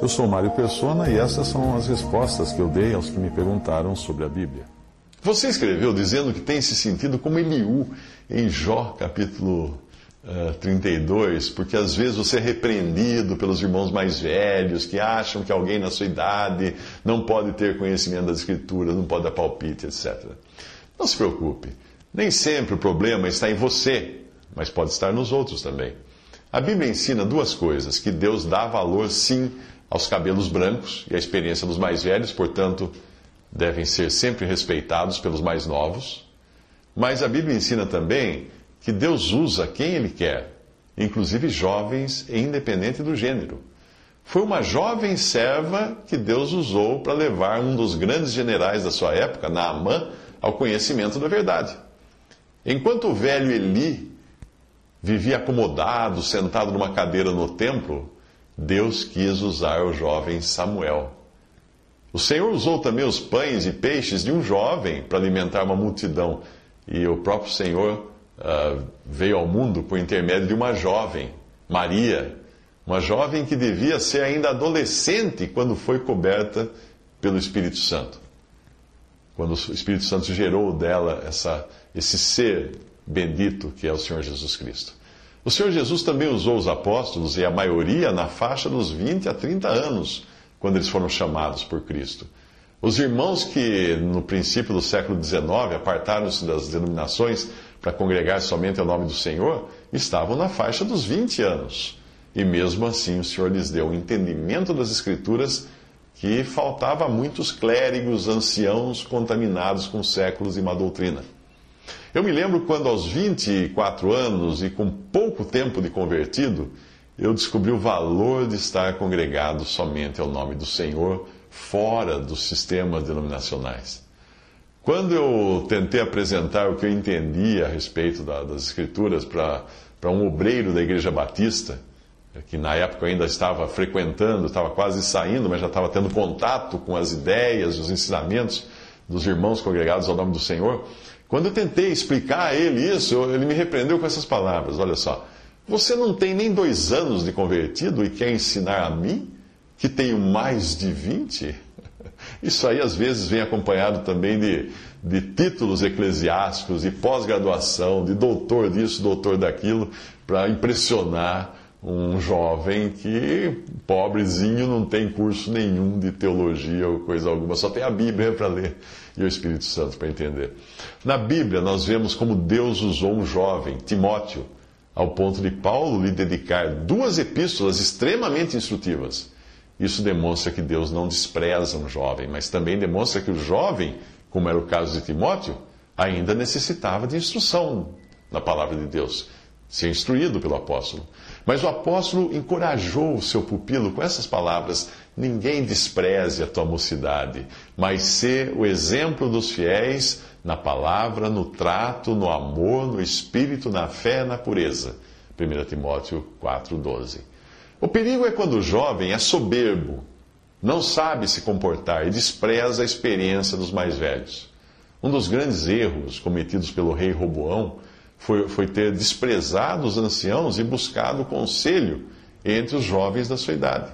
Eu sou Mário Persona e essas são as respostas que eu dei aos que me perguntaram sobre a Bíblia. Você escreveu dizendo que tem se sentido como Eliú em Jó, capítulo uh, 32, porque às vezes você é repreendido pelos irmãos mais velhos que acham que alguém na sua idade não pode ter conhecimento das Escrituras, não pode dar palpite, etc. Não se preocupe, nem sempre o problema está em você, mas pode estar nos outros também. A Bíblia ensina duas coisas: que Deus dá valor, sim, aos cabelos brancos e à experiência dos mais velhos, portanto, devem ser sempre respeitados pelos mais novos. Mas a Bíblia ensina também que Deus usa quem Ele quer, inclusive jovens, independente do gênero. Foi uma jovem serva que Deus usou para levar um dos grandes generais da sua época, Naamã, ao conhecimento da verdade. Enquanto o velho Eli vivia acomodado, sentado numa cadeira no templo, Deus quis usar o jovem Samuel. O Senhor usou também os pães e peixes de um jovem para alimentar uma multidão. E o próprio Senhor uh, veio ao mundo por intermédio de uma jovem, Maria, uma jovem que devia ser ainda adolescente quando foi coberta pelo Espírito Santo. Quando o Espírito Santo gerou dela essa, esse ser bendito que é o Senhor Jesus Cristo. O Senhor Jesus também usou os apóstolos, e a maioria na faixa dos 20 a 30 anos, quando eles foram chamados por Cristo. Os irmãos que, no princípio do século XIX, apartaram-se das denominações para congregar somente ao nome do Senhor, estavam na faixa dos 20 anos. E mesmo assim o Senhor lhes deu o um entendimento das Escrituras que faltava a muitos clérigos anciãos contaminados com séculos de má doutrina. Eu me lembro quando, aos 24 anos e com pouco tempo de convertido, eu descobri o valor de estar congregado somente ao nome do Senhor, fora dos sistemas denominacionais. Quando eu tentei apresentar o que eu entendia a respeito da, das Escrituras para um obreiro da Igreja Batista, que na época eu ainda estava frequentando, estava quase saindo, mas já estava tendo contato com as ideias, os ensinamentos dos irmãos congregados ao nome do Senhor, quando eu tentei explicar a ele isso, ele me repreendeu com essas palavras: Olha só, você não tem nem dois anos de convertido e quer ensinar a mim, que tenho mais de vinte? Isso aí às vezes vem acompanhado também de, de títulos eclesiásticos, de pós-graduação, de doutor disso, doutor daquilo, para impressionar um jovem que, pobrezinho, não tem curso nenhum de teologia ou coisa alguma, só tem a Bíblia para ler e o Espírito Santo para entender. Na Bíblia, nós vemos como Deus usou um jovem, Timóteo, ao ponto de Paulo lhe dedicar duas epístolas extremamente instrutivas. Isso demonstra que Deus não despreza um jovem, mas também demonstra que o jovem, como era o caso de Timóteo, ainda necessitava de instrução na palavra de Deus, ser instruído pelo apóstolo. Mas o apóstolo encorajou o seu pupilo com essas palavras: Ninguém despreze a tua mocidade, mas sê o exemplo dos fiéis na palavra, no trato, no amor, no espírito, na fé, na pureza. 1 Timóteo 4,12. O perigo é quando o jovem é soberbo, não sabe se comportar e despreza a experiência dos mais velhos. Um dos grandes erros cometidos pelo rei Roboão foi, foi ter desprezado os anciãos e buscado conselho entre os jovens da sua idade.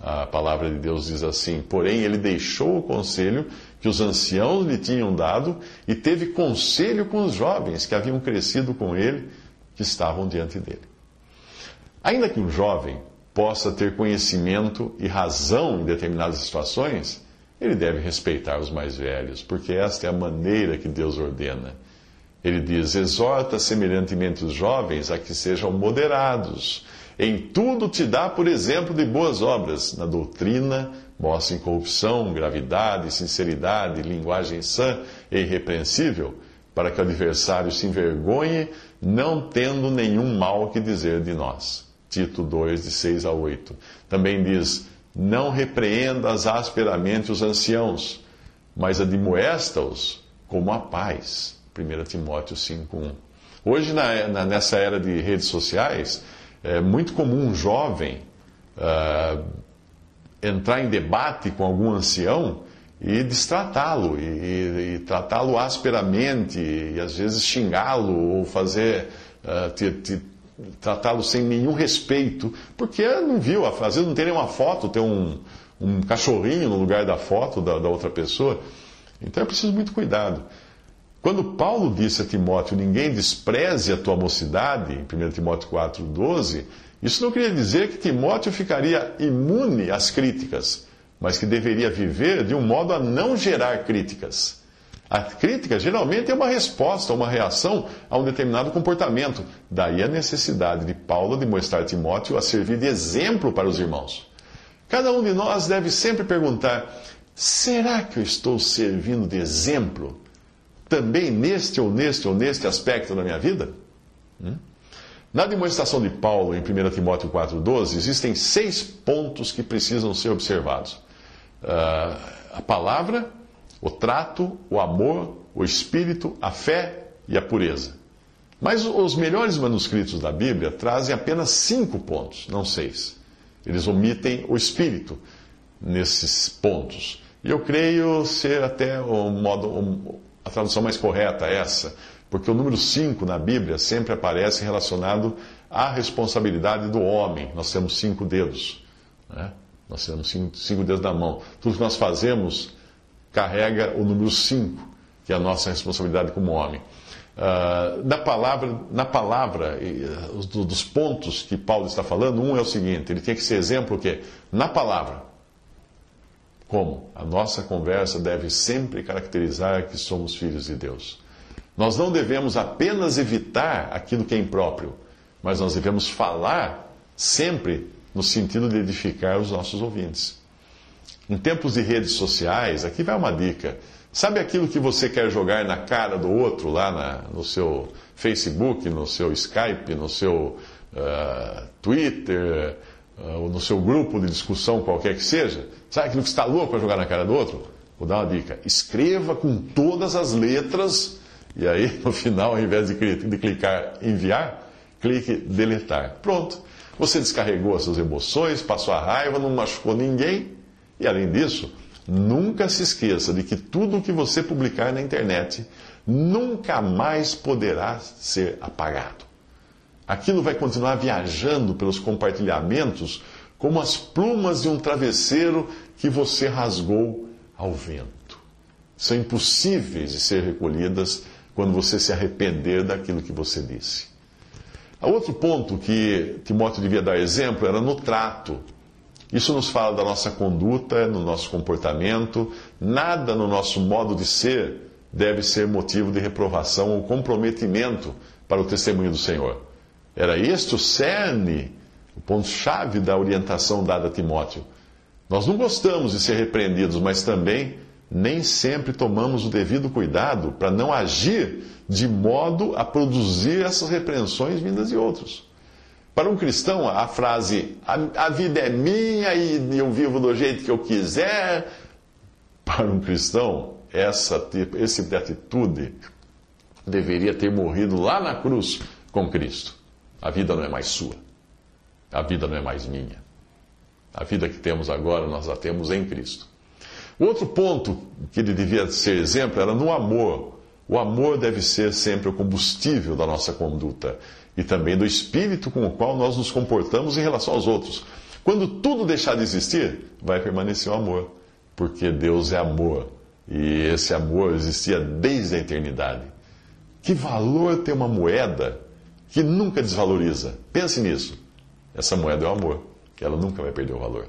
A palavra de Deus diz assim: Porém, ele deixou o conselho que os anciãos lhe tinham dado e teve conselho com os jovens que haviam crescido com ele, que estavam diante dele. Ainda que um jovem possa ter conhecimento e razão em determinadas situações, ele deve respeitar os mais velhos, porque esta é a maneira que Deus ordena. Ele diz: exorta semelhantemente os jovens a que sejam moderados. Em tudo te dá por exemplo de boas obras. Na doutrina, mostra incorrupção, gravidade, sinceridade, linguagem sã e irrepreensível, para que o adversário se envergonhe, não tendo nenhum mal que dizer de nós. Tito 2, de 6 a 8. Também diz: Não repreendas asperamente os anciãos, mas admoesta-os como a paz 1 Timóteo 5,1. Hoje, na, na, nessa era de redes sociais, é muito comum um jovem uh, entrar em debate com algum ancião e destratá-lo, e, e, e tratá-lo asperamente, e às vezes xingá-lo, ou fazer, uh, tratá-lo sem nenhum respeito, porque não viu, às vezes não tem nenhuma foto, tem um, um cachorrinho no lugar da foto da, da outra pessoa. Então é preciso muito cuidado. Quando Paulo disse a Timóteo, ninguém despreze a tua mocidade, em 1 Timóteo 4,12, isso não queria dizer que Timóteo ficaria imune às críticas, mas que deveria viver de um modo a não gerar críticas. A crítica geralmente é uma resposta, uma reação a um determinado comportamento. Daí a necessidade de Paulo de mostrar a Timóteo a servir de exemplo para os irmãos. Cada um de nós deve sempre perguntar: será que eu estou servindo de exemplo também neste ou neste ou neste aspecto da minha vida? Hum? Na demonstração de Paulo em 1 Timóteo 4,12, existem seis pontos que precisam ser observados: uh, a palavra o trato, o amor, o espírito, a fé e a pureza. Mas os melhores manuscritos da Bíblia trazem apenas cinco pontos, não seis. Eles omitem o espírito nesses pontos. E eu creio ser até o modo, a tradução mais correta essa, porque o número 5 na Bíblia sempre aparece relacionado à responsabilidade do homem. Nós temos cinco dedos. Né? Nós temos cinco, cinco dedos da mão. Tudo que nós fazemos carrega o número 5, que é a nossa responsabilidade como homem. Uh, na palavra, na palavra uh, dos pontos que Paulo está falando, um é o seguinte: ele tem que ser exemplo o quê? Na palavra. Como? A nossa conversa deve sempre caracterizar que somos filhos de Deus. Nós não devemos apenas evitar aquilo que é impróprio, mas nós devemos falar sempre no sentido de edificar os nossos ouvintes. Em tempos de redes sociais, aqui vai uma dica. Sabe aquilo que você quer jogar na cara do outro lá na, no seu Facebook, no seu Skype, no seu uh, Twitter, ou no seu grupo de discussão qualquer que seja? Sabe aquilo que está louco para jogar na cara do outro? Vou dar uma dica. Escreva com todas as letras e aí no final, ao invés de, clicar enviar, clique deletar. Pronto. Você descarregou as suas emoções, passou a raiva, não machucou ninguém e além disso, nunca se esqueça de que tudo o que você publicar na internet nunca mais poderá ser apagado. Aquilo vai continuar viajando pelos compartilhamentos como as plumas de um travesseiro que você rasgou ao vento. São impossíveis de ser recolhidas quando você se arrepender daquilo que você disse. Outro ponto que Timóteo devia dar exemplo era no trato isso nos fala da nossa conduta, no nosso comportamento. Nada no nosso modo de ser deve ser motivo de reprovação ou comprometimento para o testemunho do Senhor. Era este o cerne, o ponto-chave da orientação dada a Timóteo. Nós não gostamos de ser repreendidos, mas também nem sempre tomamos o devido cuidado para não agir de modo a produzir essas repreensões vindas de outros. Para um cristão, a frase a, vida é minha e eu vivo do jeito que eu quiser. Para um cristão, essa, esse tipo de atitude deveria ter morrido lá na cruz com Cristo. A vida não é mais sua. A vida não é mais minha. A vida que temos agora, nós a temos em Cristo. O outro ponto que ele devia ser exemplo era no amor. O amor deve ser sempre o combustível da nossa conduta e também do espírito com o qual nós nos comportamos em relação aos outros. Quando tudo deixar de existir, vai permanecer o amor, porque Deus é amor e esse amor existia desde a eternidade. Que valor tem uma moeda que nunca desvaloriza? Pense nisso. Essa moeda é o amor, ela nunca vai perder o valor.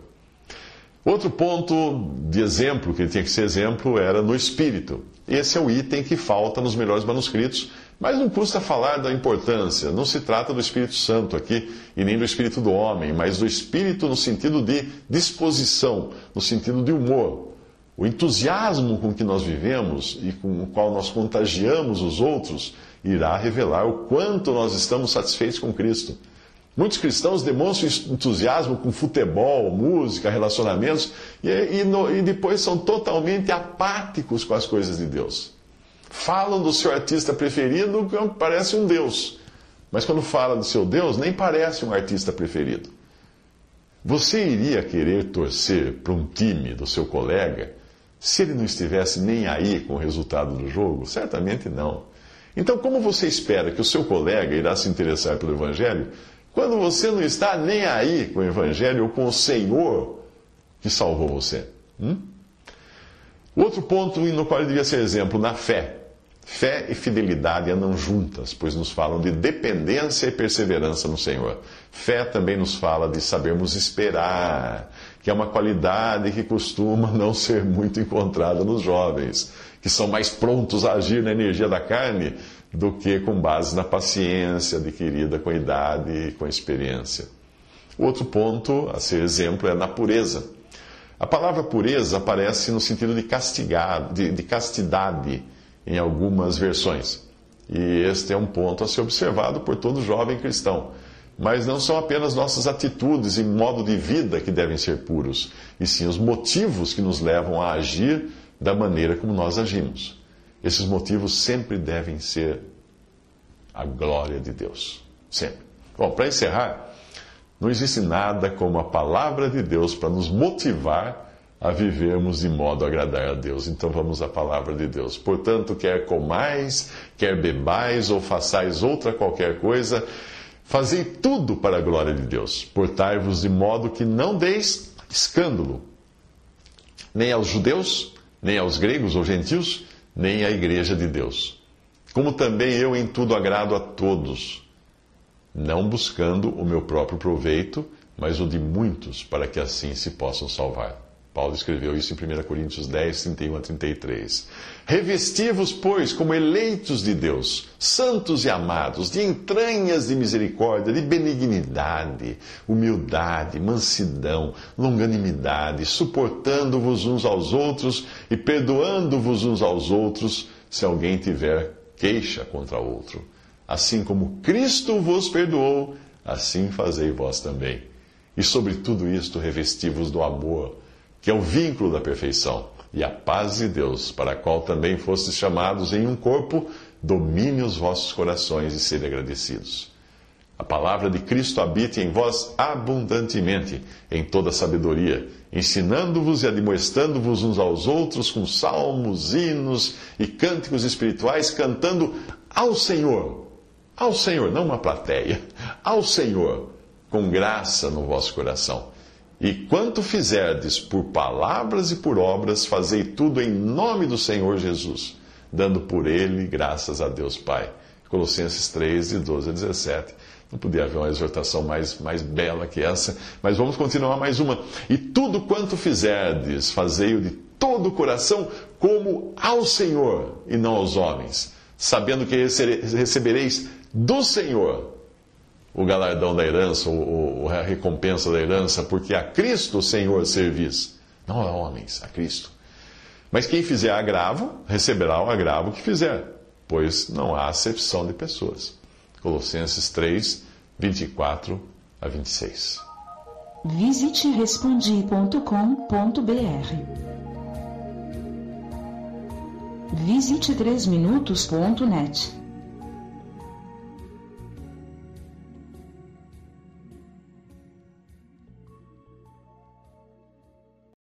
Outro ponto de exemplo, que ele tinha que ser exemplo, era no espírito. Esse é o item que falta nos melhores manuscritos mas não custa falar da importância. Não se trata do Espírito Santo aqui e nem do Espírito do homem, mas do Espírito no sentido de disposição, no sentido de humor. O entusiasmo com que nós vivemos e com o qual nós contagiamos os outros irá revelar o quanto nós estamos satisfeitos com Cristo. Muitos cristãos demonstram entusiasmo com futebol, música, relacionamentos e, e, no, e depois são totalmente apáticos com as coisas de Deus. Falam do seu artista preferido, que parece um Deus. Mas quando fala do seu Deus, nem parece um artista preferido. Você iria querer torcer para um time do seu colega se ele não estivesse nem aí com o resultado do jogo? Certamente não. Então, como você espera que o seu colega irá se interessar pelo Evangelho quando você não está nem aí com o Evangelho ou com o Senhor que salvou você? Hum? Outro ponto no qual ele devia ser exemplo, na fé. Fé e fidelidade andam juntas, pois nos falam de dependência e perseverança no Senhor. Fé também nos fala de sabermos esperar, que é uma qualidade que costuma não ser muito encontrada nos jovens, que são mais prontos a agir na energia da carne do que com base na paciência adquirida com a idade e com a experiência. Outro ponto a ser exemplo é na pureza. A palavra pureza aparece no sentido de castigado, de, de castidade em algumas versões. E este é um ponto a ser observado por todo jovem cristão. Mas não são apenas nossas atitudes e modo de vida que devem ser puros, e sim os motivos que nos levam a agir da maneira como nós agimos. Esses motivos sempre devem ser a glória de Deus. Sempre. Bom, para encerrar, não existe nada como a palavra de Deus para nos motivar a vivermos de modo a agradar a Deus. Então vamos à palavra de Deus. Portanto, quer comais, quer bebais ou façais outra qualquer coisa, fazei tudo para a glória de Deus. Portai-vos de modo que não deis escândalo, nem aos judeus, nem aos gregos ou gentios, nem à igreja de Deus. Como também eu em tudo agrado a todos, não buscando o meu próprio proveito, mas o de muitos, para que assim se possam salvar. Paulo escreveu isso em 1 Coríntios 10, 31 a 33. Revesti-vos, pois, como eleitos de Deus, santos e amados, de entranhas de misericórdia, de benignidade, humildade, mansidão, longanimidade, suportando-vos uns aos outros e perdoando-vos uns aos outros, se alguém tiver queixa contra outro. Assim como Cristo vos perdoou, assim fazei vós também. E sobre tudo isto revesti-vos do amor que é o vínculo da perfeição, e a paz de Deus, para a qual também fostes chamados em um corpo, domine os vossos corações e sede agradecidos. A palavra de Cristo habite em vós abundantemente, em toda sabedoria, ensinando-vos e admoestando-vos uns aos outros com salmos, hinos e cânticos espirituais, cantando ao Senhor. Ao Senhor, não uma plateia, ao Senhor, com graça no vosso coração e quanto fizerdes por palavras e por obras, fazei tudo em nome do Senhor Jesus, dando por ele graças a Deus Pai. Colossenses 3, de 12 a 17. Não podia haver uma exortação mais, mais bela que essa, mas vamos continuar mais uma. E tudo quanto fizerdes, fazei-o de todo o coração, como ao Senhor e não aos homens, sabendo que recebereis do Senhor o galardão da herança, ou, a recompensa da herança, porque a Cristo o Senhor servis, não a homens, a Cristo. Mas quem fizer agravo, receberá o agravo que fizer, pois não há acepção de pessoas. Colossenses 3, 24 a 26. Visite respondi.com.br. Visite 3minutos.net.